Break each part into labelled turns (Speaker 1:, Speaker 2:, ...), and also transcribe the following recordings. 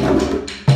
Speaker 1: Thank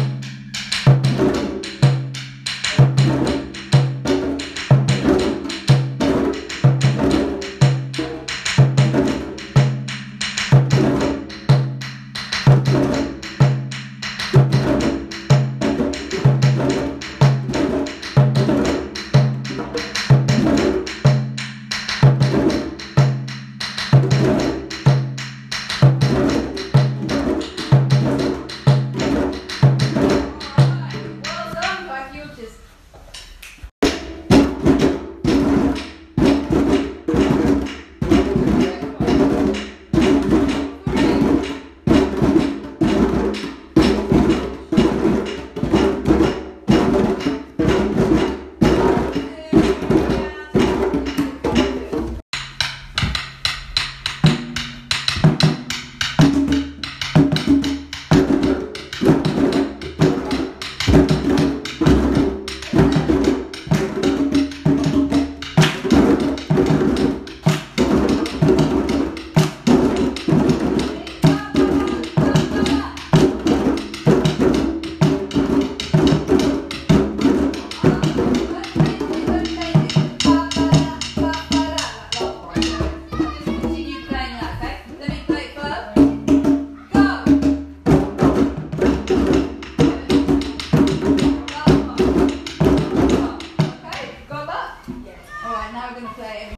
Speaker 1: now we're going to play.